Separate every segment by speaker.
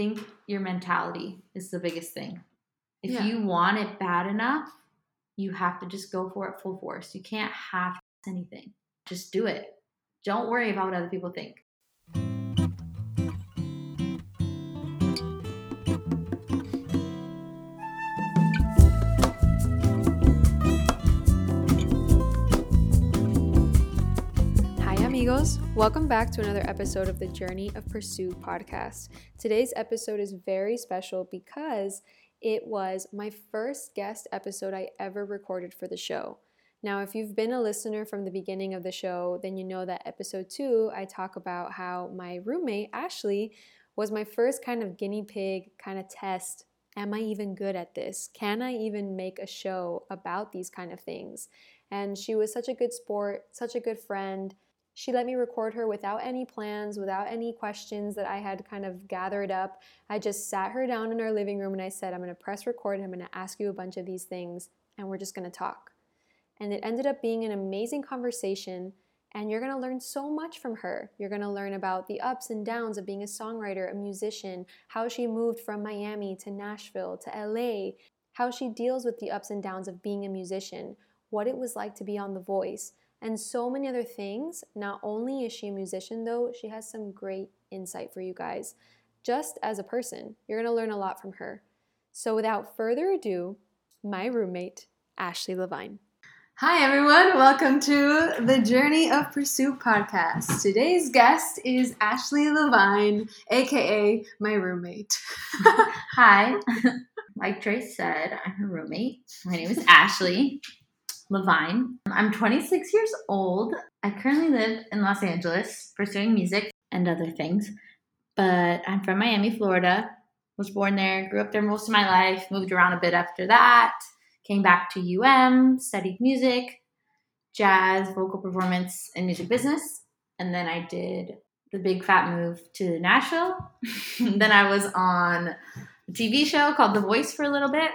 Speaker 1: think your mentality is the biggest thing. If
Speaker 2: Yeah.
Speaker 1: you want it bad enough, you have to just go for it full force. You can't half anything. Just do it. Don't worry about what other people think.
Speaker 2: Amigos. Welcome back to another episode of the Journey of Pursuit podcast. Today's episode is very special because it was my first guest episode I ever recorded for the show. Now, if you've been a listener from the beginning of the show, then you know that episode two, I talk about how my roommate, Ashley, was my first kind of guinea pig kind of test. Am I even good at this? Can I even make a show about these kind of things? And she was such a good sport, such a good friend. She let me record her without any plans, without any questions that I had kind of gathered up. I just sat her down in our living room and I said, I'm going to press record. and I'm going to ask you a bunch of these things and we're just going to talk. And it ended up being an amazing conversation. And you're going to learn so much from her. You're going to learn about the ups and downs of being a songwriter, a musician, how she moved from Miami to Nashville to LA, how she deals with the ups and downs of being a musician, what it was like to be on The Voice, and so many other things. Not only is she a musician, though, she has some great insight for you guys. Just as a person, you're going to learn a lot from her. So, without further ado, my roommate, Ashley Levin.
Speaker 3: Hi, everyone. Welcome to the Journey of Pursuit podcast. Today's guest is Ashley Levin, aka my roommate.
Speaker 1: Hi. like Drea said, I'm her roommate. My name is Ashley Levin. I'm 26 years old. I currently live in Los Angeles pursuing music and other things. But I'm from Miami, Florida. Was born there, grew up there most of my life, moved around a bit after that. Came back to UM, studied music, jazz, vocal performance, and music business. And then I did the big fat move to Nashville. then I was on a TV show called The Voice for a little bit.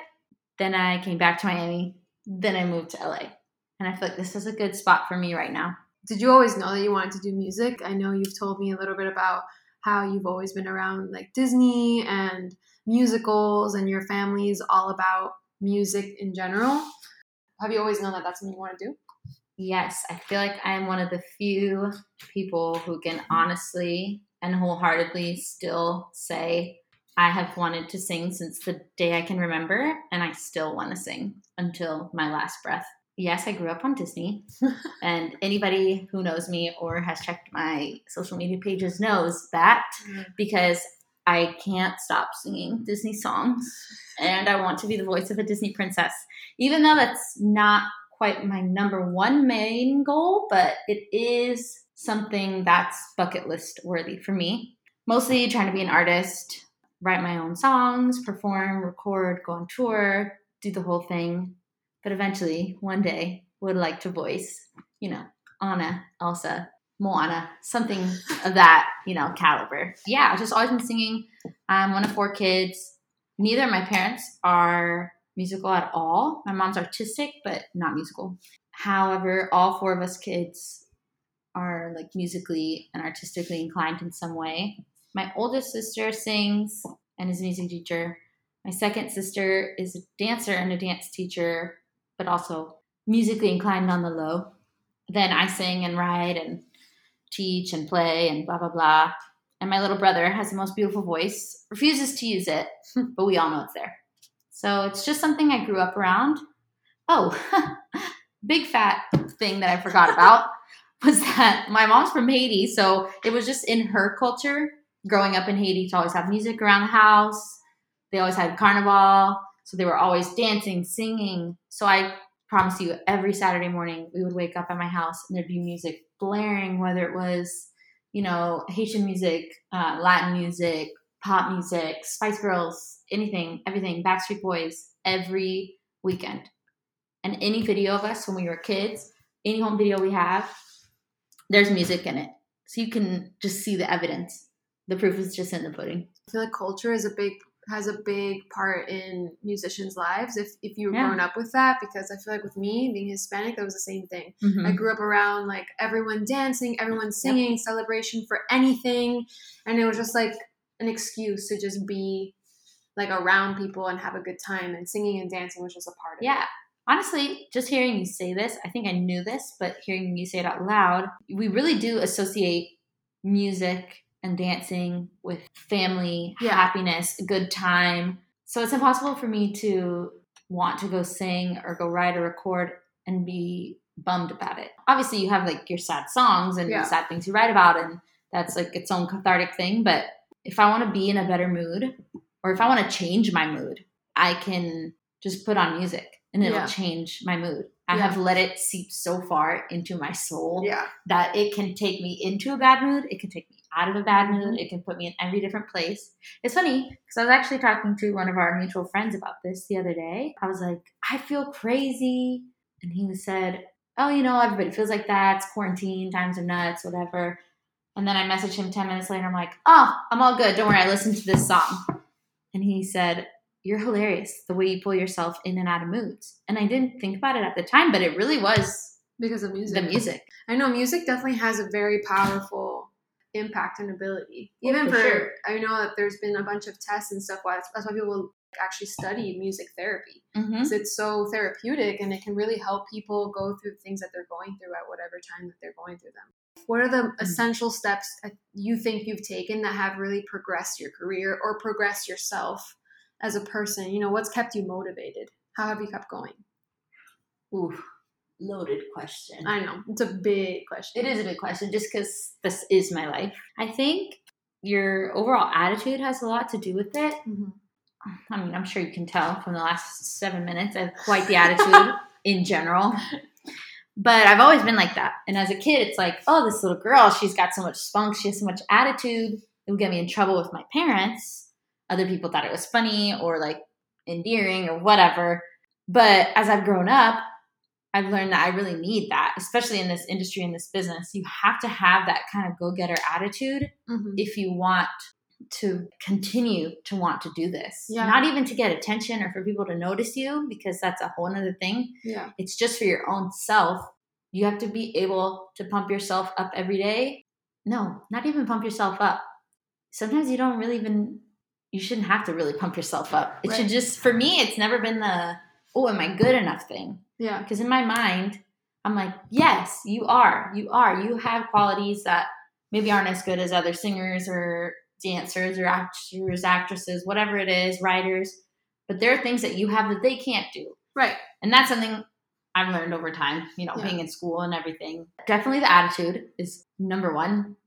Speaker 1: Then I came back to Miami. Then I moved to LA. And I feel like this is a good spot for me right now.
Speaker 3: Did you always know that you wanted to do music? I know you've told me a little bit about how you've always been around like Disney and musicals, and your family is all about music in general. Have you always known that that's something you want to do?
Speaker 1: Yes, I feel like I'm one of the few people who can honestly and wholeheartedly still say I have wanted to sing since the day I can remember, and I still want to sing until my last breath. Yes, I grew up on Disney, and anybody who knows me or has checked my social media pages knows that mm. because I can't stop singing Disney songs, and I want to be the voice of a Disney princess, even though that's not quite my number one main goal, but it is something that's bucket list worthy for me. Mostly trying to be an artist, write my own songs, perform, record, go on tour, do the whole thing. But eventually, one day, would like to voice, you know, Anna, Elsa, Moana, something of that, you know, caliber. Yeah, I've just always been singing. I'm one of four kids. Neither of my parents are musical at all. My mom's artistic, but not musical. However, all four of us kids are like musically and artistically inclined in some way. My oldest sister sings and is a music teacher. My second sister is a dancer and a dance teacher, but also musically inclined on the low. Then I sing and write and teach and play and blah, blah, blah. And my little brother has the most beautiful voice, refuses to use it, but we all know it's there. So it's just something I grew up around. Oh, big fat thing that I forgot about was that my mom's from Haiti. So it was just in her culture growing up in Haiti to always have music around the house. They always had carnival. So they were always dancing, singing. So I promise you, every Saturday morning, we would wake up at my house and there'd be music blaring, whether it was, you know, Haitian music, uh, Latin music, pop music, Spice Girls, anything, everything, Backstreet Boys, every weekend. And any video of us when we were kids, any home video we have, there's music in it. So you can just see the evidence. The proof is just in the pudding.
Speaker 3: I feel like culture is a big has a big part in musicians' lives if if you've
Speaker 1: Yeah.
Speaker 3: grown up with that because I feel like with me being Hispanic that was the same thing.
Speaker 1: Mhm.
Speaker 3: I grew up around like everyone dancing, everyone singing, celebration for anything, and it was just like an excuse to just be like around people and have a good time and singing and dancing was just a part of it.
Speaker 1: Yeah. Honestly, just hearing you say this, I think I knew this, but hearing you say it out loud, we really do associate music and dancing with family,
Speaker 3: Yeah.
Speaker 1: happiness, good time. So it's impossible for me to want to go sing or go write or record and be bummed about it. Obviously, you have like your sad songs and
Speaker 3: Yeah.
Speaker 1: sad things you write about, and that's like its own cathartic thing. But if I want to be in a better mood or if I want to change my mood, I can just put on music and it'll
Speaker 3: Yeah.
Speaker 1: change my mood. I
Speaker 3: Yeah.
Speaker 1: have let it seep so far into my soul
Speaker 3: Yeah.
Speaker 1: that it can take me into a bad mood. It can take me out of a bad
Speaker 3: Mm-hmm.
Speaker 1: mood. It can put me in every different place. It's funny because I was actually talking to one of our mutual friends about this the other day. I was like, I feel crazy. And he said, Oh, you know, everybody feels like that. It's quarantine, times are nuts, whatever. And then I messaged him 10 minutes later. I'm like, Oh, I'm all good. Don't worry. I listened to this song. And he said, You're hilarious the way you pull yourself in and out of moods. And I didn't think about it at the time, but it really was
Speaker 3: Because of music.
Speaker 1: the music.
Speaker 3: I know music definitely has a very powerful impact and ability.
Speaker 1: Oh,
Speaker 3: Even
Speaker 1: for
Speaker 3: for,
Speaker 1: sure.
Speaker 3: I know that there's been a bunch of tests and stuff. Why that's why people actually study music therapy
Speaker 1: Mm-hmm.
Speaker 3: because it's so therapeutic and it can really help people go through things that they're going through at whatever time that they're going through them. What are the essential steps that you think you've taken that have really progressed your career or progressed yourself as a person? You know, what's kept you motivated? How have you kept going?
Speaker 1: Ooh, loaded question.
Speaker 3: I know it's a big question.
Speaker 1: It is a big question just because this is my life. I think your overall attitude has a lot to do with it.
Speaker 3: Mhm.
Speaker 1: I mean, I'm sure you can tell from the last seven minutes, I have quite the attitude in general. But I've always been like that. And as a kid, it's like, oh, this little girl, she's got so much spunk, she has so much attitude. It would get me in trouble with my parents. Other people thought it was funny or like endearing or whatever. But as I've grown up, I've learned that I really need that, especially in this industry, in this business. You have to have that kind of go getter attitude
Speaker 3: Mhm.
Speaker 1: if you want to continue to want to do this.
Speaker 3: Yeah.
Speaker 1: Not even to get attention or for people to notice you, because that's a whole other thing.
Speaker 3: Yeah.
Speaker 1: It's just for your own self. You have to be able to pump yourself up every day. No, not even pump yourself up. Sometimes you don't really even, you shouldn't have to really pump yourself up. It should just, for me, it's never been the, oh, am I good enough thing.
Speaker 3: Yeah.
Speaker 1: Because in my mind, I'm like, yes, you are. You are. You have qualities that maybe aren't as good as other singers or dancers or actors, actresses, whatever it is, writers. But there are things that you have that they can't do.
Speaker 3: Right.
Speaker 1: And that's something I've learned over time, you know,
Speaker 3: Yeah.
Speaker 1: being in school and everything. Definitely the attitude is number one.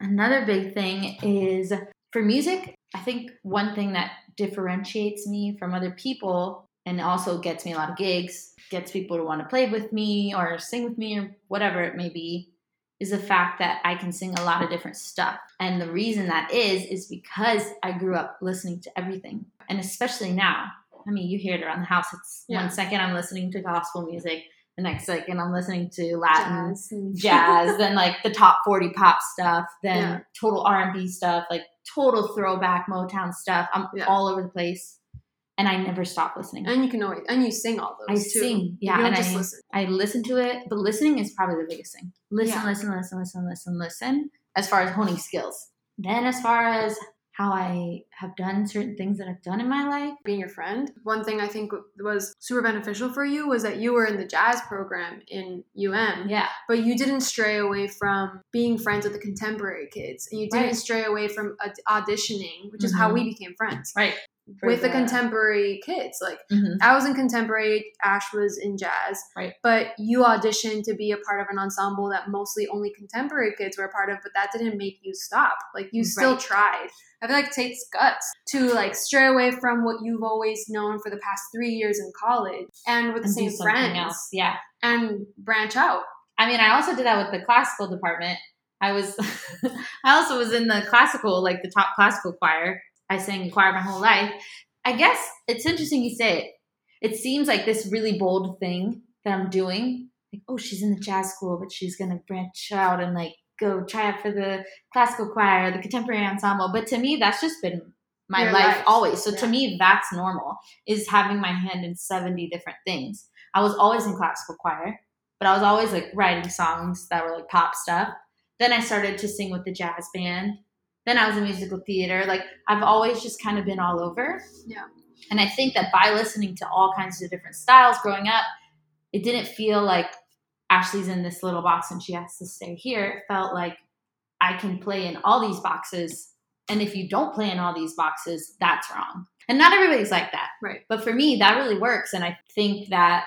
Speaker 1: Another big thing is for music, I think one thing that differentiates me from other people and also gets me a lot of gigs, gets people to want to play with me or sing with me or whatever it may be, is the fact that I can sing a lot of different stuff. And the reason that is, is because I grew up listening to everything. And especially now, I mean, you hear it around the house. It's
Speaker 3: Yeah.
Speaker 1: one second I'm listening to gospel music, the next second I'm listening to Latin
Speaker 3: Jazz.
Speaker 1: jazz, then like the top 40 pop stuff, then
Speaker 3: Yeah.
Speaker 1: total R&B stuff, like total throwback Motown stuff. I'm
Speaker 3: Yeah.
Speaker 1: all over the place. And I never stop listening.
Speaker 3: And you can always and you sing all
Speaker 1: I
Speaker 3: those too.
Speaker 1: sing, yeah, and
Speaker 3: just
Speaker 1: I,
Speaker 3: listen.
Speaker 1: I listen to it, but listening is probably the biggest thing. Listen,
Speaker 3: Yeah.
Speaker 1: listen, listen, listen, listen, listen. As far as honing skills, then as far as how I have done certain things that I've done in my life,
Speaker 3: Being your friend. One thing I think was super beneficial for you was that you were in the jazz program in UM,
Speaker 1: yeah,
Speaker 3: but you didn't stray away from being friends with the contemporary kids, and you didn't
Speaker 1: Right.
Speaker 3: stray away from auditioning, which is how
Speaker 1: Mhm.
Speaker 3: we became friends
Speaker 1: right.
Speaker 3: With the contemporary kids. Like
Speaker 1: Mhm.
Speaker 3: I was in contemporary, Ash was in jazz.
Speaker 1: Right.
Speaker 3: But you auditioned to be a part of an ensemble that mostly only contemporary kids were a part of, but that didn't make you stop. Like you still
Speaker 1: Right.
Speaker 3: tried. I feel like it takes guts to like stray away from what you've always known for the past three years in college and with the
Speaker 1: And
Speaker 3: same friends
Speaker 1: else. Yeah.
Speaker 3: and branch out.
Speaker 1: I mean, I also did that with the classical department. I was, I also was in the classical, like the top classical choir. I sang in choir my whole life. I guess it's interesting you say it. It seems like this really bold thing that I'm doing. Like, oh, she's in the jazz school, but she's gonna branch out and like go try out for the classical choir, the contemporary ensemble. But to me, that's just been my
Speaker 3: Your
Speaker 1: life,
Speaker 3: life.
Speaker 1: always. So to me, that's normal. Is having my hand in seventy different things. I was always in classical choir but I was always like writing songs that were like pop stuff. Then I started to sing with the jazz band. Then I was in musical theater. Like I've always just kind of been all over.
Speaker 3: Yeah.
Speaker 1: And I think that by listening to all kinds of different styles growing up, it didn't feel like Ashley's in this little box and she has to stay here. It felt like I can play in all these boxes. And if you don't play in all these boxes, that's wrong. And not everybody's like that.
Speaker 3: Right.
Speaker 1: But for me, that really works. And I think that,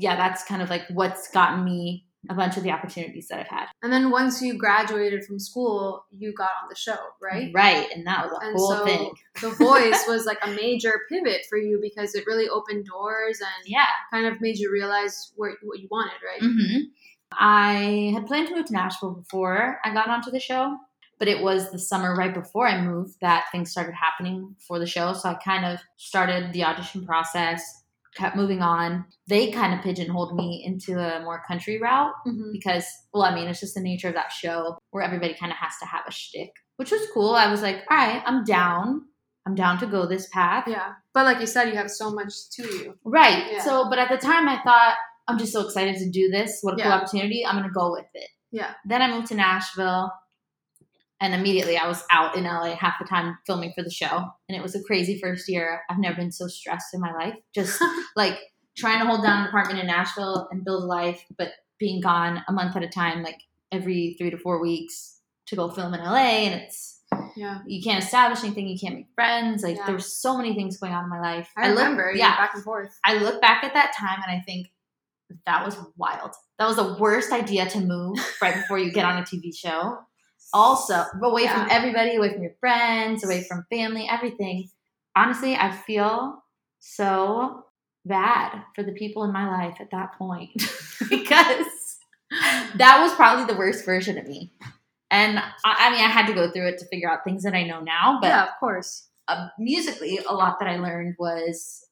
Speaker 1: yeah, that's kind of like what's gotten me a bunch of the opportunities that I've had.
Speaker 3: And then once you graduated from school, you got on the show, right?
Speaker 1: Right. And that was a
Speaker 3: And
Speaker 1: whole
Speaker 3: so
Speaker 1: thing.
Speaker 3: the voice was like a major pivot for you because it really opened doors and
Speaker 1: Yeah.
Speaker 3: kind of made you realize what, what you wanted, right?
Speaker 1: hmm I had planned to move to Nashville before I got onto the show, but it was the summer right before I moved that things started happening for the show. So I kind of started the audition process, kept moving on. They kind of pigeonholed me into a more country route
Speaker 3: Mhm.
Speaker 1: because, well, I mean, it's just the nature of that show where everybody kind of has to have a shtick, which was cool. I was like, all right, I'm down. I'm down to go this path.
Speaker 3: Yeah. But like you said, you have so much to you.
Speaker 1: Right.
Speaker 3: Yeah.
Speaker 1: So, but at the time, I thought I'm just so excited to do this. What a cool opportunity! I'm gonna go with it.
Speaker 3: Yeah.
Speaker 1: Then I moved to Nashville, and immediately I was out in LA half the time filming for the show, and it was a crazy first year. I've never been so stressed in my life. Just like trying to hold down an apartment in Nashville and build a life, but being gone a month at a time, like every three to four weeks to go film in LA, and it's
Speaker 3: Yeah.
Speaker 1: you can't establish anything, you can't make friends. Like
Speaker 3: Yeah.
Speaker 1: there so many things going on in my life.
Speaker 3: I
Speaker 1: look-
Speaker 3: remember. you
Speaker 1: yeah,
Speaker 3: back and forth.
Speaker 1: I look back at that time and I think that was wild. That was the worst idea to move right before you get on a TV show. Also, away
Speaker 3: Yeah.
Speaker 1: from everybody, away from your friends, away from family, everything. Honestly, I feel so bad for the people in my life at that point because that was probably the worst version of me. And I, I mean, I had to go through it to figure out things that I know now, but
Speaker 3: yeah, of course.
Speaker 1: uh, musically, a lot that I learned was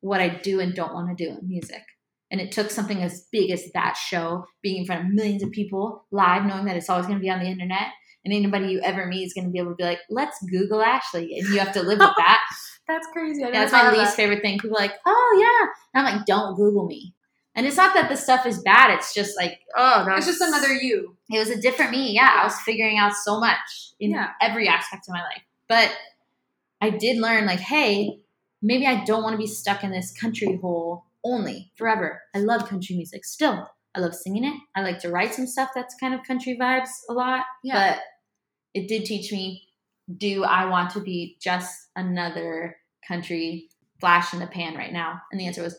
Speaker 1: what I do and don't want to do in music. And it took something as big as that show, being in front of millions of people live, knowing that it's always going to be on the internet. And anybody you ever meet is going to be able to be like, let's Google Ashley. And you have to live with that.
Speaker 3: That's crazy. I
Speaker 1: Yeah, that's my least
Speaker 3: that.
Speaker 1: favorite thing. People are like, oh, yeah. And I'm like, don't Google me. And it's not that the stuff is bad. It's just like, oh,
Speaker 3: It's just another you.
Speaker 1: it was a different me. Yeah, I was figuring out so much in
Speaker 3: Yeah.
Speaker 1: every aspect of my life. But I did learn, like, hey, maybe I don't want to be stuck in this country hole only forever. I love country music still. I love singing it. I like to write some stuff that's kind of country vibes a lot.
Speaker 3: Yeah.
Speaker 1: But it did teach me do I want to be just another country flash in the pan right now? And the answer was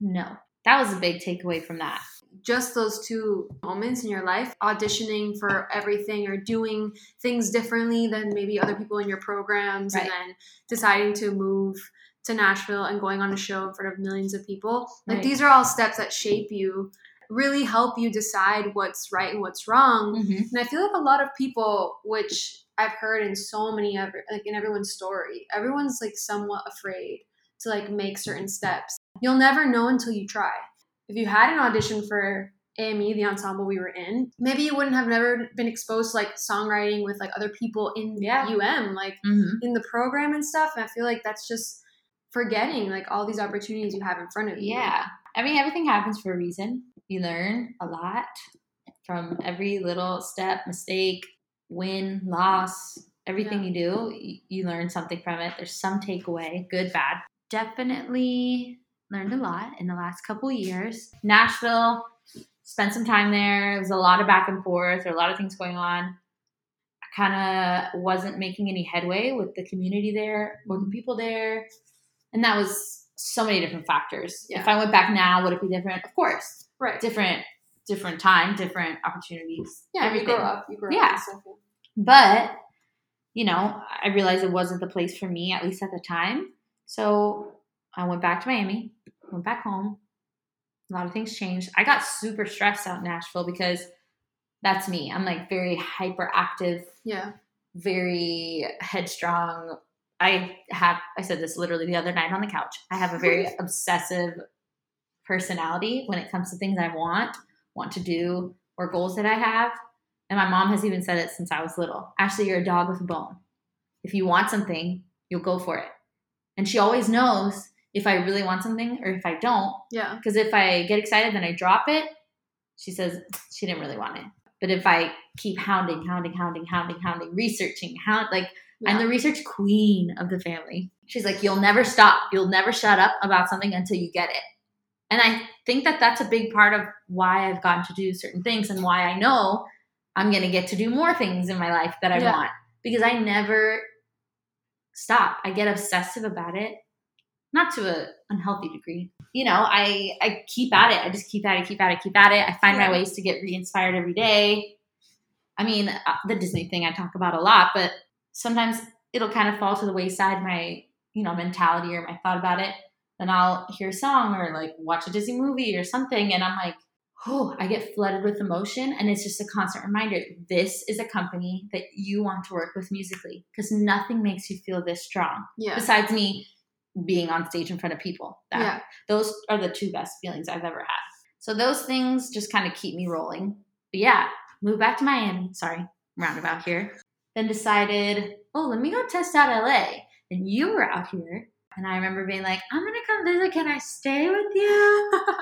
Speaker 1: no. That was a big takeaway from that.
Speaker 3: just those two moments in your life auditioning for everything or doing things differently than maybe other people in your programs and then deciding to move to Nashville and going on a show in front of millions of people like
Speaker 1: Right.
Speaker 3: these are all steps that shape you really help you decide what's right and what's wrong
Speaker 1: Mhm.
Speaker 3: and I feel like a lot of people which I've heard in so many of like in everyone's story everyone's like somewhat afraid to like make certain steps you'll never know until you try if you had an audition for AME, the ensemble we were in, maybe you wouldn't have never been exposed to like songwriting with like other people in
Speaker 1: Yeah.
Speaker 3: UM, like
Speaker 1: Mhm.
Speaker 3: in the program and stuff. And I feel like that's just forgetting like all these opportunities you have in front of you.
Speaker 1: Yeah. I mean, everything happens for a reason. You learn a lot from every little step, mistake, win, loss, everything you do. You, you learn something from it. There's some takeaway, good, bad. Definitely learned a lot in the last couple years. Nashville, spent some time there. It was a lot of back and forth, there were a lot of things going on. I kind of wasn't making any headway with the community there or the people there. And that was so many different factors.
Speaker 3: Yeah.
Speaker 1: If I went back now, would it be different? Of course.
Speaker 3: Right.
Speaker 1: Different different time, different opportunities.
Speaker 3: Yeah,
Speaker 1: everything.
Speaker 3: you grow up. You grow
Speaker 1: Yeah.
Speaker 3: up. stuff.
Speaker 1: But, you know, I realized it wasn't the place for me, at least at the time. So I went back to Miami, went back home. A lot of things changed. I got super stressed out in Nashville because that's me. I'm like very hyperactive,
Speaker 3: Yeah.
Speaker 1: very headstrong. I have, I said this literally the other night on the couch. I have a very obsessive personality when it comes to things I want, want to do, or goals that I have. And my mom has even said it since I was little. Ashley, you're a dog with a bone. If you want something, you'll go for it. And she always knows if I really want something or if I don't.
Speaker 3: Yeah.
Speaker 1: Because if I get excited, then I drop it. She says she didn't really want it. But if I keep hounding, hounding, hounding, hounding, hounding, researching, hound like I'm the research queen of the family. She's like, you'll never stop. You'll never shut up about something until you get it. And I think that that's a big part of why I've gotten to do certain things and why I know I'm going to get to do more things in my life that I
Speaker 3: Yeah.
Speaker 1: want because I never stop. I get obsessive about it, not to a unhealthy degree. You know, I I keep at it. I just keep at it, keep at it, keep at it. I find my ways to get re-inspired every day. I mean, uh, the Disney thing I talk about a lot, but sometimes it'll kind of fall to the wayside my, you know, mentality or my thought about it. Then I'll hear a song or like watch a Disney movie or something and I'm like, oh, I get flooded with emotion. And it's just a constant reminder this is a company that you want to work with musically because nothing makes you feel this strong
Speaker 3: Yeah.
Speaker 1: besides me being on stage in front of people. That,
Speaker 3: Yeah.
Speaker 1: Those are the two best feelings I've ever had. So those things just kind of keep me rolling. But yeah, move back to Miami. Sorry, roundabout here. Then decided, oh, let me go test out LA. And you were out here. And I remember being like, I'm going to come visit. Can I stay with you?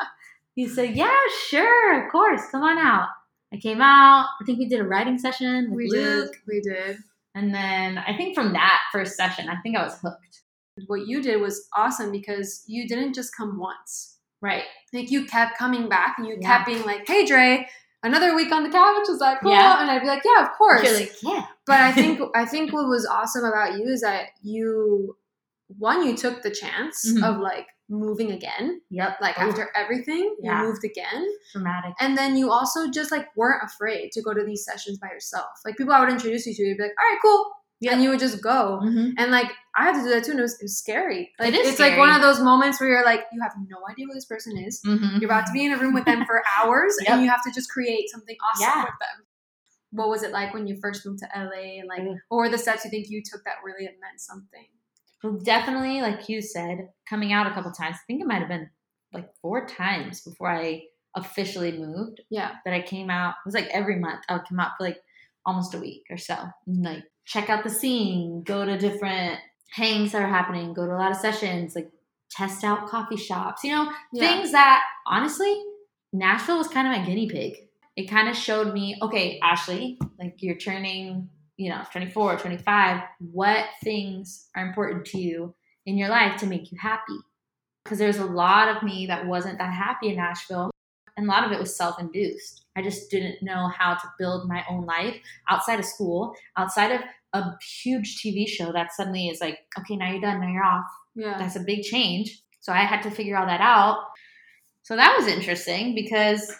Speaker 1: You said, Yeah, sure, of course, come on out. I came out. I think we did a writing session
Speaker 3: we
Speaker 1: Luke.
Speaker 3: did. We did.
Speaker 1: And then I think from that first session, I think I was hooked.
Speaker 3: What you did was awesome because you didn't just come once.
Speaker 1: Right.
Speaker 3: Like you kept coming back and you
Speaker 1: Yeah.
Speaker 3: kept being like, "Hey, Dre, another week on the couch." Was that cool?
Speaker 1: Yeah.
Speaker 3: And I'd be like, "Yeah, of course."
Speaker 1: You're like, yeah.
Speaker 3: But I think I think what was awesome about you is that you one you took the chance
Speaker 1: Mhm.
Speaker 3: of like moving again,
Speaker 1: Yep.
Speaker 3: like
Speaker 1: Ooh,
Speaker 3: after everything,
Speaker 1: Yeah.
Speaker 3: you moved again.
Speaker 1: dramatic.
Speaker 3: And then you also just like weren't afraid to go to these sessions by yourself. Like people I would introduce you to, you'd be like, all right, cool.
Speaker 1: Yep.
Speaker 3: And you would just go.
Speaker 1: Mhm.
Speaker 3: And like I had to do that too, and it was, it was scary. Like
Speaker 1: It is
Speaker 3: it's like one of those moments where you're like, you have no idea who this person is.
Speaker 1: Mhm.
Speaker 3: You're about to be in a room with them for hours,
Speaker 1: Yep.
Speaker 3: and you have to just create something awesome
Speaker 1: Yeah.
Speaker 3: with them. What was it like when you first moved to LA, and like,
Speaker 1: Mm.
Speaker 3: what were the steps you think you took that really meant something?
Speaker 1: Well, definitely, like you said, coming out a couple times. I think it might have been like four times before I officially moved.
Speaker 3: Yeah,
Speaker 1: That I came out. It was like every month I would come out for like almost a week or so. And, like check out the scene, go to different hangs that are happening, go to a lot of sessions, like test out coffee shops. You know,
Speaker 3: yeah,
Speaker 1: things that honestly, Nashville was kind of my guinea pig. It kind of showed me, okay, Ashley, like you're turning, you know, 24, 25. What things are important to you in your life to make you happy? Because there's a lot of me that wasn't that happy in Nashville. And a lot of it was self induced. I just didn't know how to build my own life outside of school, outside of a huge TV show that suddenly is like, okay, now you're done, now you're off
Speaker 3: yeah,
Speaker 1: that's a big change. So I had to figure all that out. So that was interesting because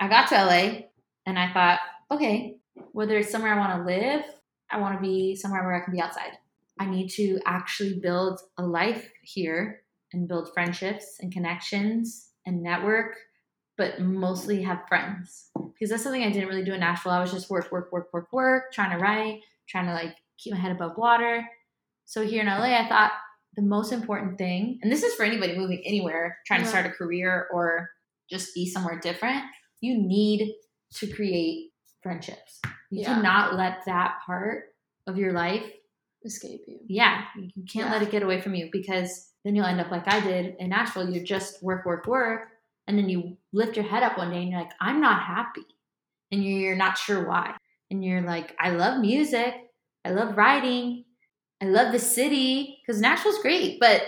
Speaker 1: I got to LA and I thought, okay, whether it's somewhere I want to live, I want to be somewhere where I can be outside. I need to actually build a life here and build friendships and connections and network, but mostly have friends. Because that's something I didn't really do in Nashville. I was just work, work, work, work, work, trying to write, trying to like keep my head above water. So here in LA, I thought the most important thing, and this is for anybody moving anywhere, trying to start a career or just be somewhere different, you need to create friendships. You
Speaker 3: Yeah.
Speaker 1: cannot let that part of your life,
Speaker 3: escape you.
Speaker 1: yeah, you can't let it get away from you because then you'll end up like I did in Nashville. You just work, work, work, and then you lift your head up one day and you're like, I'm not happy. And you're you're not sure why. And you're like, I love music. I love writing. I love the city because Nashville's great, but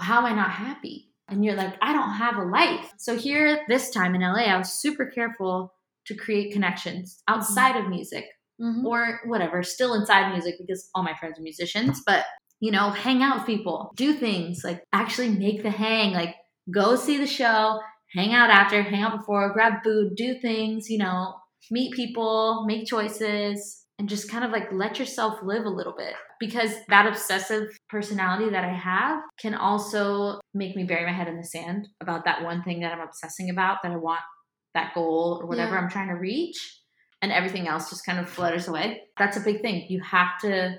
Speaker 1: how am I not happy? And you're like, I don't have a life. So here, this time in LA, I was super careful to create connections outside of music
Speaker 3: Mhm.
Speaker 1: or whatever, still inside music because all my friends are musicians, but you know, hang out with people, do things like actually make the hang, like go see the show, hang out after, hang out before, grab food, do things, you know, meet people, make choices, and just kind of like let yourself live a little bit. Because that obsessive personality that I have can also make me bury my head in the sand about that one thing that I'm obsessing about, that I want that goal or whatever
Speaker 3: Yeah.
Speaker 1: I'm trying to reach and everything else just kind of flutters away. That's a big thing. You have to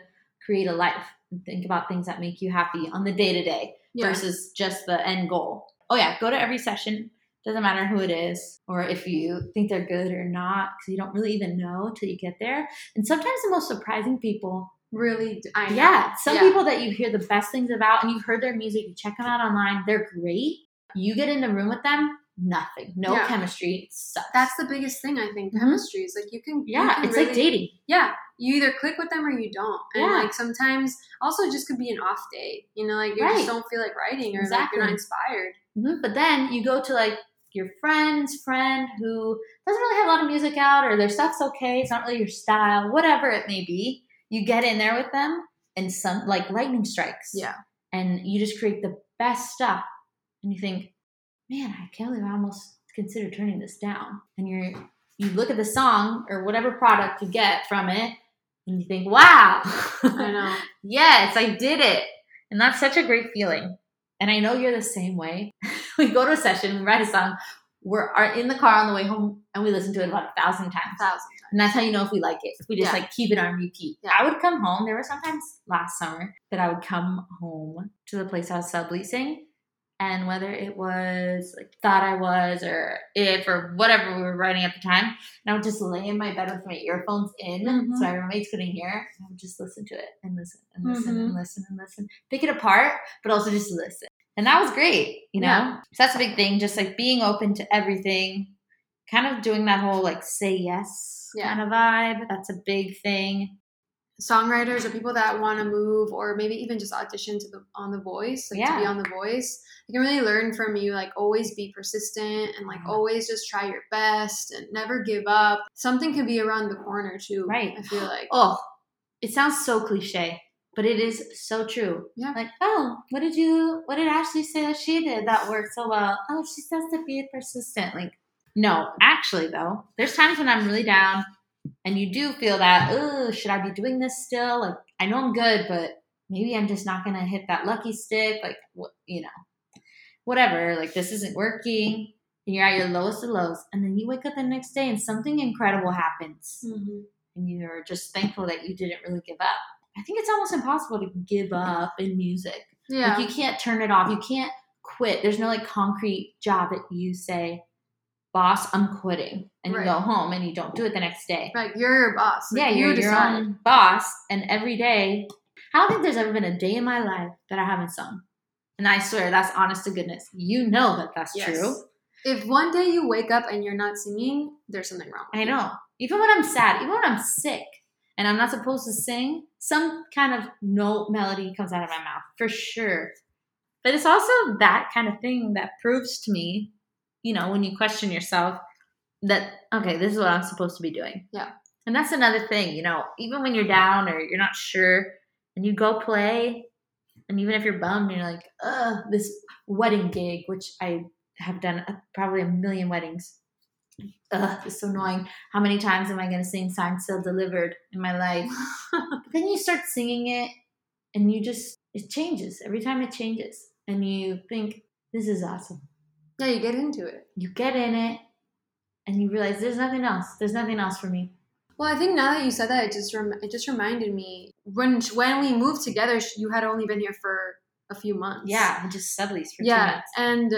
Speaker 1: create a life and think about things that make you happy on the day to day versus just the end goal. Oh, yeah, go to every session. Doesn't matter who it is or if you think they're good or not because you don't really even know till you get there. And sometimes the most surprising people
Speaker 3: Really, d- I know.
Speaker 1: yeah, some
Speaker 3: Yeah.
Speaker 1: people that you hear the best things about and you've heard their music, you check them out online, they're great. You get in the room with them nothing, no
Speaker 3: Yeah.
Speaker 1: chemistry. Sucks.
Speaker 3: That's the biggest thing I think.
Speaker 1: Mhm.
Speaker 3: Chemistry is like you can. you
Speaker 1: yeah,
Speaker 3: can
Speaker 1: it's
Speaker 3: really-
Speaker 1: like dating.
Speaker 3: Yeah, you either click with them or you don't. And
Speaker 1: Yeah.
Speaker 3: like sometimes, also it just could be an off day. You know, like you
Speaker 1: Right.
Speaker 3: just don't feel like writing or like you're not inspired.
Speaker 1: Mhm, But then you go to like your friend's friend who doesn't really have a lot of music out, or their stuff's okay. It's not really your style, whatever it may be. You get in there with them, and some like lightning strikes.
Speaker 3: Yeah.
Speaker 1: and you just create the best stuff. And you think, man, I can't believe I almost considered turning this down. And you're you look at the song or whatever product you get from it, and you think, wow,
Speaker 3: I know.
Speaker 1: yes, I did it. And that's such a great feeling. And I know you're the same way. we go to a session, we write a song, we're in the car on the way home, and we listen to it about a thousand times.
Speaker 3: Thousand
Speaker 1: And that's how you know if we like it. If we just
Speaker 3: Yeah.
Speaker 1: like keep it on repeat.
Speaker 3: Yeah.
Speaker 1: I would come home. There were sometimes last summer that I would come home to the place I was subleasing. And whether it was like thought I was or if or whatever we were writing at the time, and I would just lay in my bed with my earphones in
Speaker 3: Mhm.
Speaker 1: so my roommates couldn't hear. I would just listen to it and listen and listen
Speaker 3: Mhm.
Speaker 1: and listen and listen. Pick it apart, but also just listen. And that was great, you know?
Speaker 3: Yeah.
Speaker 1: So that's a big thing, just like being open to everything, kind of doing that whole like say yes
Speaker 3: Yeah.
Speaker 1: kind of vibe. That's a big thing.
Speaker 3: Songwriters or people that want to move or maybe even just audition to the on the voice, like to be on the voice. You can really learn from you, like always be persistent and like
Speaker 1: Yeah.
Speaker 3: always just try your best and never give up. Something could be around the corner too.
Speaker 1: Right.
Speaker 3: I feel like.
Speaker 1: Oh, it sounds so cliche, but it is so true.
Speaker 3: Yeah.
Speaker 1: Like, oh, what did you, what did Ashley say that she did that worked so well? Oh, she says to be persistent. Like, no, actually, though, there's times when I'm really down and you do feel that, oh, should I be doing this still? Like, I know I'm good, but maybe I'm just not going to hit that lucky stick. Like, you know, whatever. Like, this isn't working. And you're at your lowest of lows. And then you wake up the next day and something incredible happens
Speaker 3: Mhm.
Speaker 1: and you're just thankful that you didn't really give up. I think it's almost impossible to give up in music.
Speaker 3: Yeah.
Speaker 1: Like you can't turn it off. You can't quit. There's no like concrete job that you say, "Boss, I'm quitting," and
Speaker 3: Right.
Speaker 1: you go home and you don't do it the next day.
Speaker 3: like you're your boss. Like,
Speaker 1: yeah,
Speaker 3: you
Speaker 1: you're your own boss, and every day, I don't think there's ever been a day in my life that I haven't sung. And I swear, that's honest to goodness. You know that that's
Speaker 3: Yes.
Speaker 1: true.
Speaker 3: If one day you wake up and you're not singing, there's something wrong.
Speaker 1: I
Speaker 3: you.
Speaker 1: know. Even when I'm sad, even when I'm sick and I'm not supposed to sing, some kind of note melody comes out of my mouth for sure. But it's also that kind of thing that proves to me, you know, when you question yourself that, okay, this is what I'm supposed to be doing.
Speaker 3: Yeah.
Speaker 1: And that's another thing, you know, even when you're down or you're not sure and you go play, and even if you're bummed, you're like, ugh, this wedding gig, which I have done a, probably a million weddings. Ugh, it's so annoying. How many times am I going to sing Signed, Sealed, Delivered in my life? then you start singing it and you just, it changes. Every time it changes. And you think, this is awesome.
Speaker 3: Yeah, you get into it.
Speaker 1: You get in it and you realize there's nothing else. There's nothing else for me.
Speaker 3: Well, I think now that you said that, it just rem- it just reminded me when when we moved together, you had only been here for a few months.
Speaker 1: Yeah, I just sublease for two
Speaker 3: yeah, and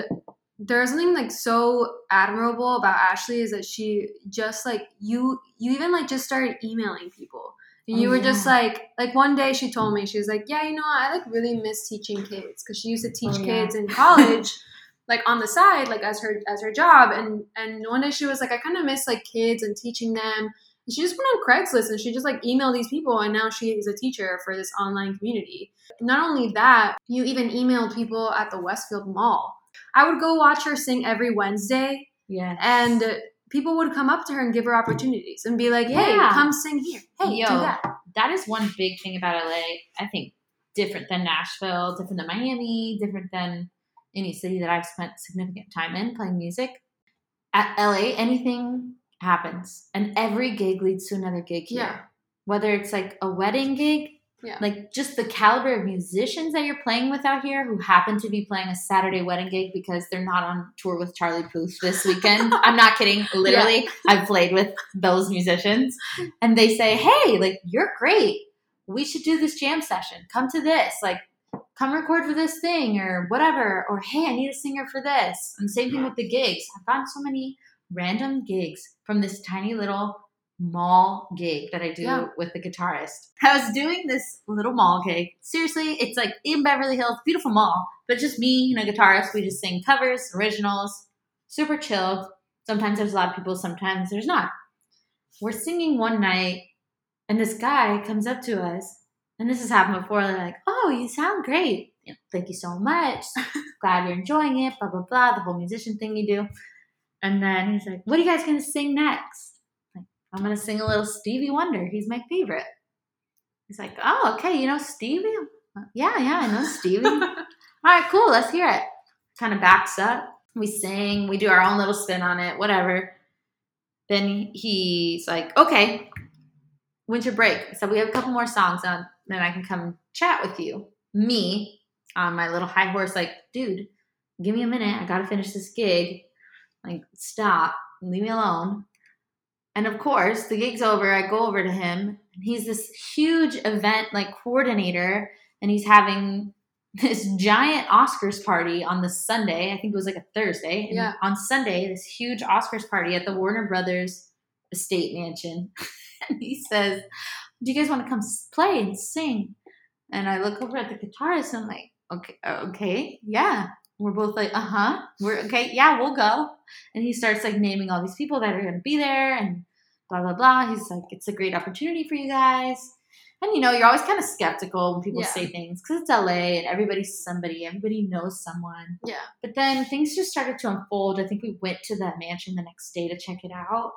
Speaker 3: there's something like so admirable about Ashley is that she just like you you even like just started emailing people. And
Speaker 1: Oh,
Speaker 3: you were just like like one day she told me she was like yeah you know I like really miss teaching kids because she used to teach
Speaker 1: Oh, yeah.
Speaker 3: kids in college like on the side like as her as her job and and one day she was like I kind of miss like kids and teaching them and she just went on Craigslist and she just like emailed these people and now she is a teacher for this online community. Not only that, you even emailed people at the Westfield Mall. I would go watch her sing every Wednesday
Speaker 1: Yeah.
Speaker 3: and people would come up to her and give her opportunities and be like, "Hey,
Speaker 1: Yeah.
Speaker 3: come sing here. Hey,
Speaker 1: Yo.
Speaker 3: do that."
Speaker 1: that is one big thing about LA. I think different than Nashville, different than Miami, different than any city that I've spent significant time in playing music. At LA, anything happens, and every gig leads to another gig here.
Speaker 3: Yeah.
Speaker 1: Whether it's like a wedding gig,
Speaker 3: Yeah.
Speaker 1: like just the caliber of musicians that you're playing with out here who happen to be playing a Saturday wedding gig because they're not on tour with Charlie Puth this weekend. I'm not kidding. Literally, I've played with those musicians and they say, Hey, like, you're great. We should do this jam session. Come to this. Like, come record for this thing or whatever. Or, Hey, I need a singer for this. And same thing with the gigs. I've gotten so many random gigs from this tiny little mall gig that I do
Speaker 3: Yeah.
Speaker 1: with the guitarist. I was doing this little mall gig. Seriously, it's like in Beverly Hills, beautiful mall, but just me and a guitarist. We just sing covers, originals, super chill. Sometimes there's a lot of people, sometimes there's not. We're singing one night, and this guy comes up to us, and this has happened before. They're like, "Oh, you sound great. You know, Thank you so much. Glad you're enjoying it." Blah blah blah. The whole musician thing you do. And then he's like, "What are you guys gonna sing next?" Like, I'm gonna sing a little Stevie Wonder. He's my favorite. He's like, "Oh, okay. You know Stevie? Yeah, yeah, I know Stevie." All right, cool. Let's hear it. Kind of backs up. We sing. We do our own little spin on it. Whatever. Then he's like, "Okay, winter break. So we have a couple more songs on. Then I can come chat with you." Me on my little high horse, like, dude, give me a minute. I gotta finish this gig. Like, stop. Leave me alone. And of course, the gig's over. I go over to him, and he's this huge event like coordinator, and he's having this giant Oscars party on the Sunday. I think it was like a Thursday. And
Speaker 3: Yeah.
Speaker 1: on Sunday, this huge Oscars party at the Warner Brothers estate mansion. and he says, Do you guys want to come play and sing? And I look over at the guitarist and I'm like, Okay, okay, yeah. We're both like, uh huh. We're okay, yeah, we'll go. And he starts like naming all these people that are going to be there and blah, blah, blah. He's like, It's a great opportunity for you guys. And you know, you're always kind of skeptical when people
Speaker 3: Yeah.
Speaker 1: say things because it's LA and everybody's somebody, everybody knows someone.
Speaker 3: Yeah.
Speaker 1: But then things just started to unfold. I think we went to the mansion the next day to check it out.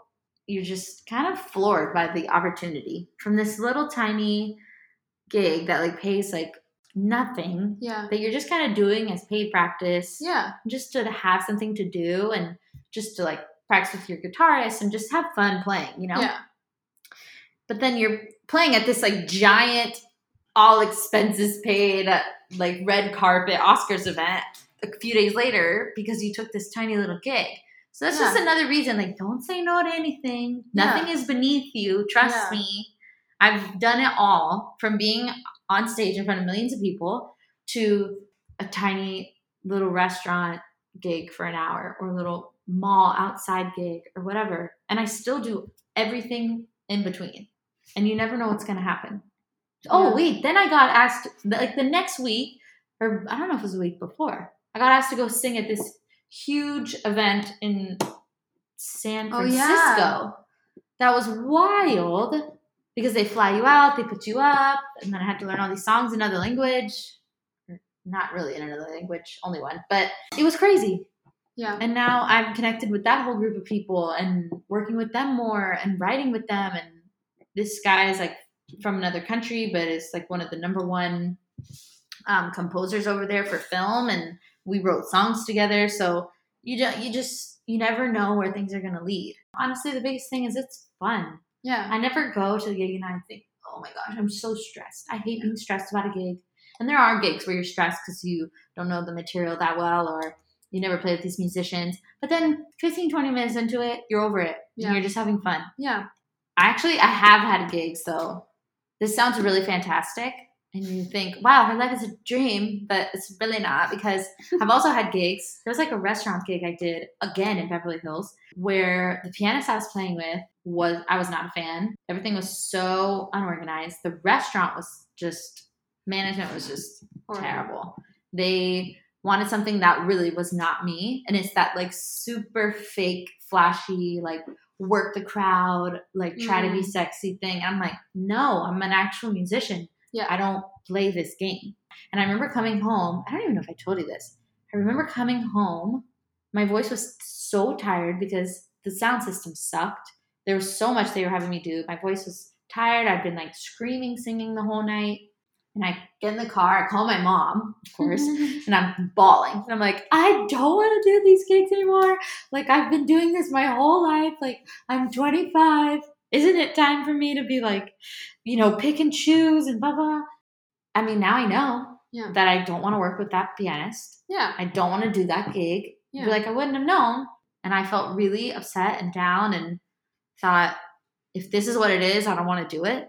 Speaker 1: You're just kind of floored by the opportunity from this little tiny gig that like pays like nothing
Speaker 3: Yeah.
Speaker 1: that you're just kind of doing as paid practice
Speaker 3: Yeah.
Speaker 1: just to have something to do and just to like practice with your guitarist and just have fun playing, you know?
Speaker 3: Yeah.
Speaker 1: But then you're playing at this like giant, all expenses paid, like red carpet Oscars event a few days later because you took this tiny little gig. So that's just another reason. Like, don't say no to anything.
Speaker 3: Yeah.
Speaker 1: Nothing is beneath you. Trust
Speaker 3: Yeah.
Speaker 1: me. I've done it all from being on stage in front of millions of people to a tiny little restaurant gig for an hour or a little mall outside gig or whatever. And I still do everything in between. And you never know what's going to happen. Oh, wait. Then I got asked, like the next week, or I don't know if it was a week before, I got asked to go sing at this huge event in San
Speaker 3: Oh,
Speaker 1: Francisco.
Speaker 3: yeah.
Speaker 1: That was wild because they fly you out, they put you up, and then I had to learn all these songs in another language. Not really in another language, only one, but it was crazy.
Speaker 3: Yeah.
Speaker 1: And now I'm connected with that whole group of people and working with them more and writing with them. And this guy is like from another country, but is like one of the number one um, composers over there for film. And we wrote songs together. So you don't, you just, you never know where things are going to lead. Honestly, the biggest thing is it's fun.
Speaker 3: Yeah.
Speaker 1: I never go to the gig and I think, oh my gosh, I'm so stressed. I hate being stressed about a gig. And there are gigs where you're stressed because you don't know the material that well or you never play with these musicians. But then 15, 20 minutes into it, you're over it.
Speaker 3: Yeah.
Speaker 1: And you're just having fun.
Speaker 3: Yeah.
Speaker 1: I actually, I have had gigs though. This sounds really fantastic. And you think, wow, her life is a dream, but it's really not because I've also had gigs. There was like a restaurant gig I did again in Beverly Hills where the pianist I was playing with was, I was not a fan. Everything was so unorganized. The restaurant was just, management was just
Speaker 3: Horrible.
Speaker 1: terrible. They wanted something that really was not me. And it's that like super fake, flashy, like work the crowd, like try to be
Speaker 3: Mm.
Speaker 1: sexy thing. I'm like, no, I'm an actual musician.
Speaker 3: Yeah.
Speaker 1: I don't play this game. And I remember coming home. I don't even know if I told you this. I remember coming home. My voice was so tired because the sound system sucked. There was so much they were having me do. My voice was tired. I'd been like screaming, singing the whole night. And I get in the car, I call my mom, of course, and I'm bawling. And I'm like, I don't want to do these gigs anymore. Like, I've been doing this my whole life. Like, I'm 25. Isn't it time for me to be like, you know, pick and choose and blah, blah? I mean, now I know
Speaker 3: Yeah.
Speaker 1: that I don't want to work with that pianist.
Speaker 3: Yeah.
Speaker 1: I don't want to do that gig.
Speaker 3: Yeah.
Speaker 1: Like, I wouldn't have known. And I felt really upset and down and thought, if this is what it is, I don't want to do it.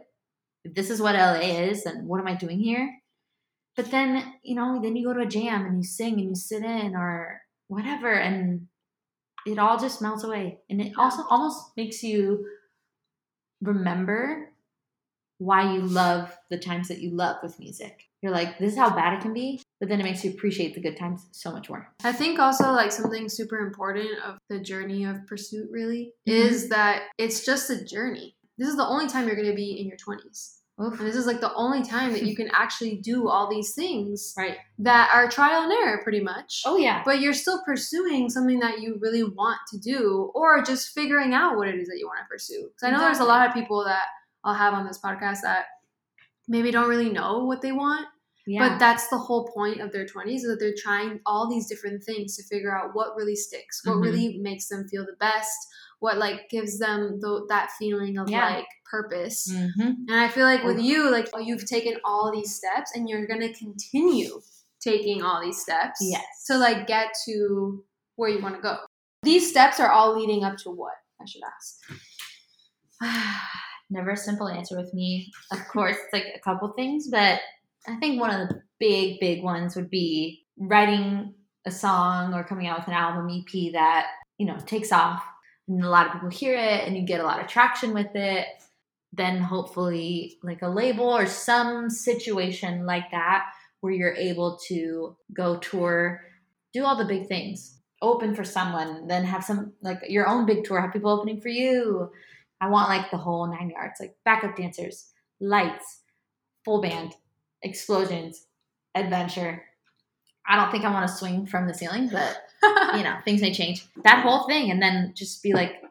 Speaker 1: If this is what LA is, then what am I doing here? But then, you know, then you go to a jam and you sing and you sit in or whatever, and it all just melts away. And it also almost makes you remember why you love the times that you love with music. you're like, this is how bad it can be. But then it makes you appreciate the good times so much more.
Speaker 3: I think also like something super important of the journey of pursuit really
Speaker 1: Mhm.
Speaker 3: is that it's just a journey. This is the only time you're going to be in your 20s.
Speaker 1: Oof.
Speaker 3: And this is like the only time that you can actually do all these things
Speaker 1: Right.
Speaker 3: that are trial and error pretty much.
Speaker 1: Oh yeah.
Speaker 3: But you're still pursuing something that you really want to do or just figuring out what it is that you want to pursue. Because I know there's a lot of people that I'll have on this podcast that maybe don't really know what they want
Speaker 1: Yeah.
Speaker 3: but that's the whole point of their 20s is that they're trying all these different things to figure out what really sticks what
Speaker 1: Mhm.
Speaker 3: really makes them feel the best what like gives them the, that feeling of
Speaker 1: Yeah.
Speaker 3: like purpose
Speaker 1: hmm
Speaker 3: and i feel like with
Speaker 1: Oh.
Speaker 3: you like you've taken all these steps and you're gonna continue taking all these steps
Speaker 1: Yes.
Speaker 3: to like get to where you want to go these steps are all leading up to what i should ask
Speaker 1: Never a simple answer with me. Of course, it's like a couple things, but I think one of the big, big ones would be writing a song or coming out with an album EP that, you know, takes off and a lot of people hear it and you get a lot of traction with it. Then hopefully, like a label or some situation like that where you're able to go tour, do all the big things, open for someone, then have some like your own big tour, have people opening for you. I want like the whole nine yards, like backup dancers, lights, full band, explosions, adventure. I don't think I want to swing from the ceiling, but you know, things may change. That whole thing, and then just be like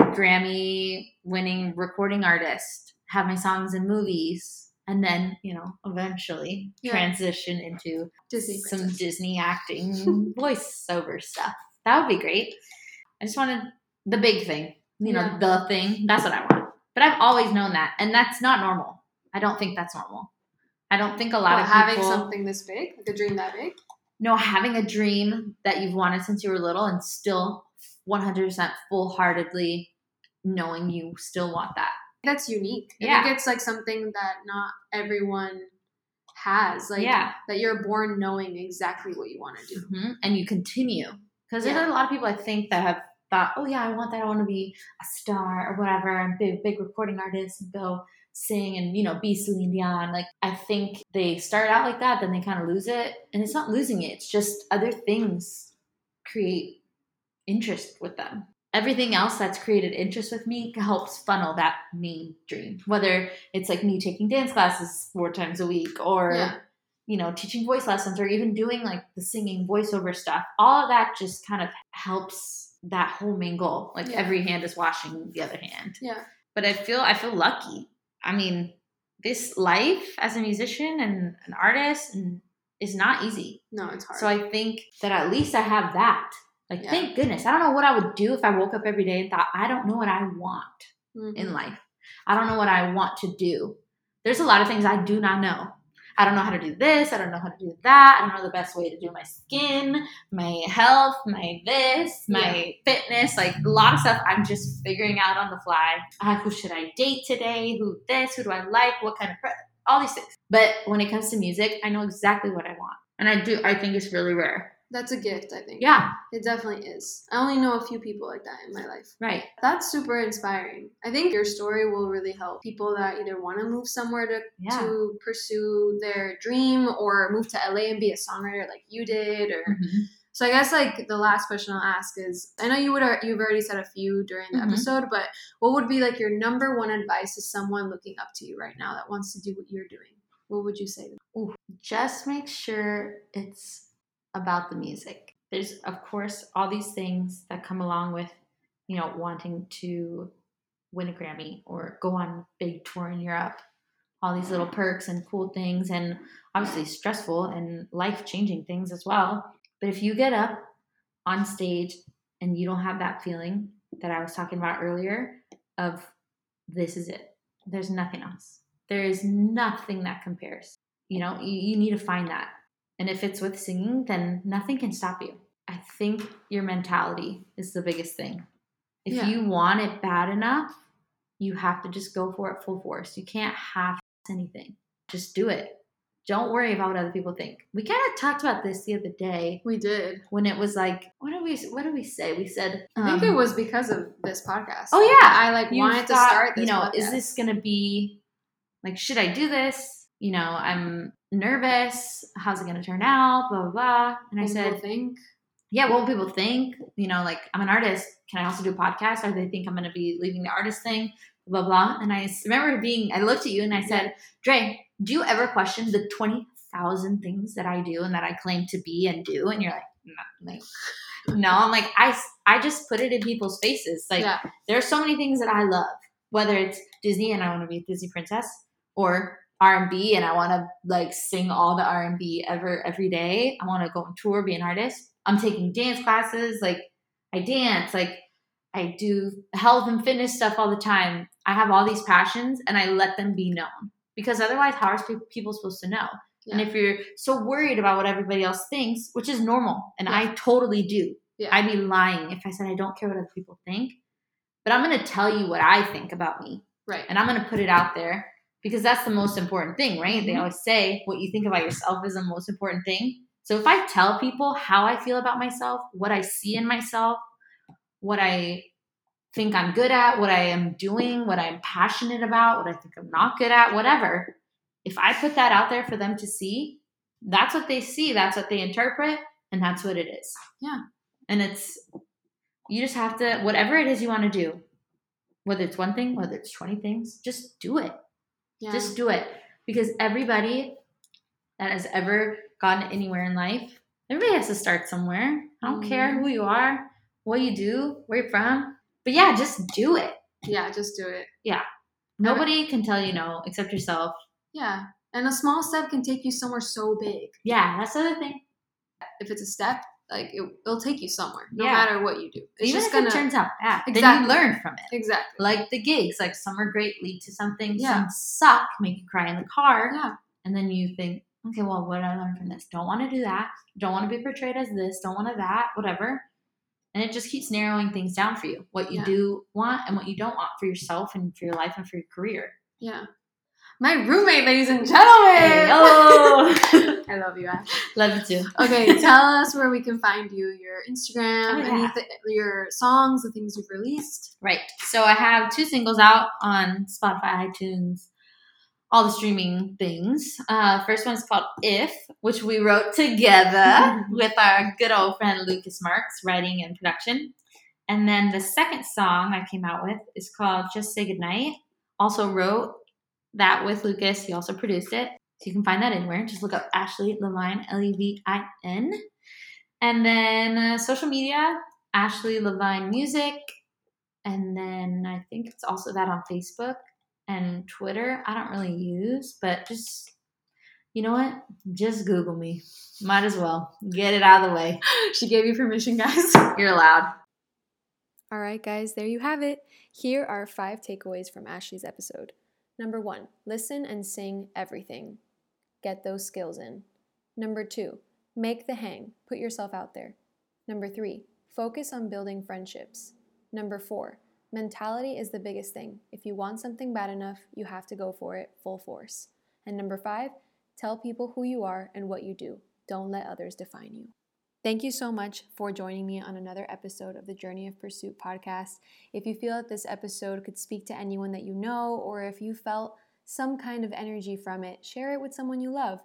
Speaker 1: Grammy winning recording artist, have my songs in movies, and then, you know, eventually
Speaker 3: Yeah.
Speaker 1: transition into
Speaker 3: disney
Speaker 1: some
Speaker 3: princess.
Speaker 1: Disney acting voiceover stuff. That would be great. I just wanted the big thing, you know,
Speaker 3: Yeah.
Speaker 1: the thing. That's what I want. But I've always known that, and that's not normal. I don't think that's normal. I don't think a lot
Speaker 3: What,
Speaker 1: of
Speaker 3: having
Speaker 1: people
Speaker 3: something this big like a dream that big
Speaker 1: No, having a dream that you've wanted since you were little and still 100% full-heartedly knowing you still want that.
Speaker 3: that's unique. I
Speaker 1: Yeah.
Speaker 3: think it's like something that not everyone has. Like
Speaker 1: Yeah.
Speaker 3: that you're born knowing exactly what you want to do.
Speaker 1: hmm And you continue. Because
Speaker 3: Yeah.
Speaker 1: there's a lot of people I think that have thought, oh yeah, I want that. I want to be a star or whatever, and big big recording artist and go sing and you know be Celine Dion. Like I think they start out like that, then they kind of lose it, and it's not losing it. It's just other things create interest with them. Everything else that's created interest with me helps funnel that main dream. Whether it's like me taking dance classes four times a week or
Speaker 3: Yeah.
Speaker 1: you know, teaching voice lessons or even doing like the singing voiceover stuff, all of that just kind of helps that whole main goal. Like
Speaker 3: Yeah.
Speaker 1: every hand is washing the other hand.
Speaker 3: Yeah.
Speaker 1: But I feel I feel lucky. I mean, this life as a musician and an artist and is not easy.
Speaker 3: No, it's hard.
Speaker 1: So I think that at least I have that. Like
Speaker 3: Yeah.
Speaker 1: thank goodness. I don't know what I would do if I woke up every day and thought I don't know what I want
Speaker 3: Mhm.
Speaker 1: in life. I don't know what I want to do. There's a lot of things I do not know. I don't know how to do this. I don't know how to do that. I don't know the best way to do my skin, my health, my this, my fitness. Like a lot of stuff I'm just figuring out on the fly. Uh, who should I date today? Who this? Who do I like? What kind of pre- all these things. But when it comes to music, I know exactly what I want, and I do. I think it's really rare.
Speaker 3: That's a gift, I think.
Speaker 1: Yeah,
Speaker 3: It definitely is. I only know a few people like that in my life.
Speaker 1: right.
Speaker 3: That's super inspiring. I think your story will really help people that either want to move somewhere to,
Speaker 1: Yeah.
Speaker 3: to pursue their dream or move to LA and be a songwriter like you did or
Speaker 1: Mhm.
Speaker 3: So I guess like the last question I'll ask is I know you would you've already said a few during the
Speaker 1: Mhm.
Speaker 3: episode, but what would be like your number one advice to someone looking up to you right now that wants to do what you're doing? What would you say? to them?
Speaker 1: just make sure it's about the music. There's, of course, all these things that come along with, you know, wanting to win a Grammy or go on big tour in Europe. All these little perks and cool things, and obviously stressful and life changing things as well. But if you get up on stage and you don't have that feeling that I was talking about earlier of this is it, there's nothing else. There is nothing that compares you know you, you need to find that and if it's with singing then nothing can stop you i think your mentality is the biggest thing if
Speaker 3: Yeah.
Speaker 1: you want it bad enough you have to just go for it full force you can't half anything just do it don't worry about what other people think we kind of talked about this the other day
Speaker 3: We did.
Speaker 1: when it was like what did we what did we say we said
Speaker 3: I think
Speaker 1: um,
Speaker 3: it was because of this podcast.
Speaker 1: Oh, yeah.
Speaker 3: I like
Speaker 1: you
Speaker 3: wanted to start this.
Speaker 1: you know
Speaker 3: podcast.
Speaker 1: is this gonna be like should i do this you know i'm nervous. How's it going to turn out? Blah, blah, blah. And I said,
Speaker 3: think.
Speaker 1: yeah, what will people think? You know, like I'm an artist. Can I also do a podcast? Or they think I'm going to be leaving the artist thing? Blah, blah. And I remember being, I looked at you and I said, Dre, do you ever question the 20,000 things that I do and that I claim to be and do? And you're like, no, like, no. I'm like, I, I just put it in people's faces. Like,
Speaker 3: yeah,
Speaker 1: there are so many things that I love, whether it's Disney and I want to be a Disney princess or R&B and I want to like sing all the R&B ever every day. I want to go on tour, be an artist. I'm taking dance classes, like I dance, like I do health and fitness stuff all the time. I have all these passions and I let them be known because otherwise how are people supposed to know? And if you're so worried about what everybody else thinks, which is normal, and
Speaker 3: Yeah.
Speaker 1: I totally do,
Speaker 3: Yeah.
Speaker 1: I'd be lying if I said I don't care what other people think. But I'm going to tell you what I think about me,
Speaker 3: right.
Speaker 1: and I'm going to put it out there because that's the most important thing, right? They
Speaker 3: Mhm.
Speaker 1: always say what you think about yourself is the most important thing. So if I tell people how I feel about myself, what I see in myself, what I think I'm good at, what I am doing, what I'm passionate about, what I think I'm not good at, whatever, if I put that out there for them to see, that's what they see, that's what they interpret, and that's what it is.
Speaker 3: Yeah.
Speaker 1: And it's, you just have to, whatever it is you want to do, whether it's one thing, whether it's 20 things, just do it.
Speaker 3: Yeah.
Speaker 1: Just do it. Because everybody that has ever gotten anywhere in life, everybody has to start somewhere. I don't care
Speaker 3: Mhm.
Speaker 1: who you are, what you do, where you're from. But yeah, just do it.
Speaker 3: yeah, just do it. Yeah.
Speaker 1: Nobody can tell you no except yourself.
Speaker 3: Yeah. And a small step can take you somewhere so big.
Speaker 1: Yeah, that's the other thing.
Speaker 3: If it's a step, like it, it'll take you somewhere, no
Speaker 1: Yeah.
Speaker 3: matter what you do. It's
Speaker 1: Even
Speaker 3: just
Speaker 1: if
Speaker 3: gonna
Speaker 1: it turns out bad, then
Speaker 3: Exactly.
Speaker 1: you learn from it.
Speaker 3: exactly.
Speaker 1: Like the gigs, like some are great, lead to something.
Speaker 3: Yeah.
Speaker 1: Some suck, make you cry in the car.
Speaker 3: Yeah.
Speaker 1: And then you think, okay, well, what did I learn from this? Don't want to do that. Don't want to be portrayed as this. Don't want to that. Whatever. And it just keeps narrowing things down for you. What you
Speaker 3: Yeah.
Speaker 1: do want and what you don't want for yourself and for your life and for your career.
Speaker 3: Yeah. My roommate, ladies and gentlemen.
Speaker 1: Hey, oh,
Speaker 3: I love you, Ash.
Speaker 1: love you too.
Speaker 3: Okay, tell us where we can find you. Your Instagram,
Speaker 1: Oh, yeah.
Speaker 3: your songs, the things you've released.
Speaker 1: Right. So I have two singles out on Spotify, iTunes, all the streaming things. Uh, first one's called If, which we wrote together with our good old friend Lucas Marks, writing and production. And then the second song I came out with is called Just Say Goodnight. Also wrote that with Lucas. He also produced it. So you can find that anywhere. Just look up Ashley Levin, L E V I N. And then uh, social media, Ashley Levin Music. And then I think it's also that on Facebook and Twitter. I don't really use, but just, you know what? Just Google me. Might as well. Get it out of the way.
Speaker 3: She gave you permission, guys.
Speaker 1: You're allowed.
Speaker 2: All right, guys, there you have it. Here are five takeaways from Ashley's episode. Number one, listen and sing everything. Get those skills in. Number two, make the hang. Put yourself out there. Number three, focus on building friendships. Number four, mentality is the biggest thing. If you want something bad enough, you have to go for it full force. And number five, tell people who you are and what you do. Don't let others define you. Thank you so much for joining me on another episode of the Journey of Pursuit podcast. If you feel that this episode could speak to anyone that you know, or if you felt some kind of energy from it, share it with someone you love.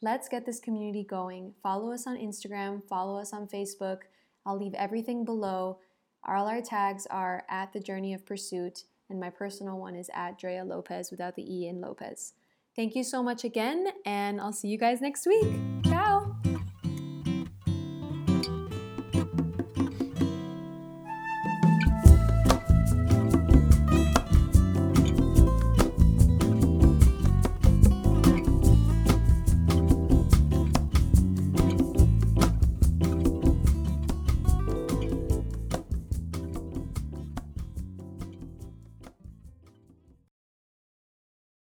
Speaker 2: Let's get this community going. Follow us on Instagram, follow us on Facebook. I'll leave everything below. All our tags are at the Journey of Pursuit, and my personal one is at Drea Lopez without the E in Lopez. Thank you so much again, and I'll see you guys next week.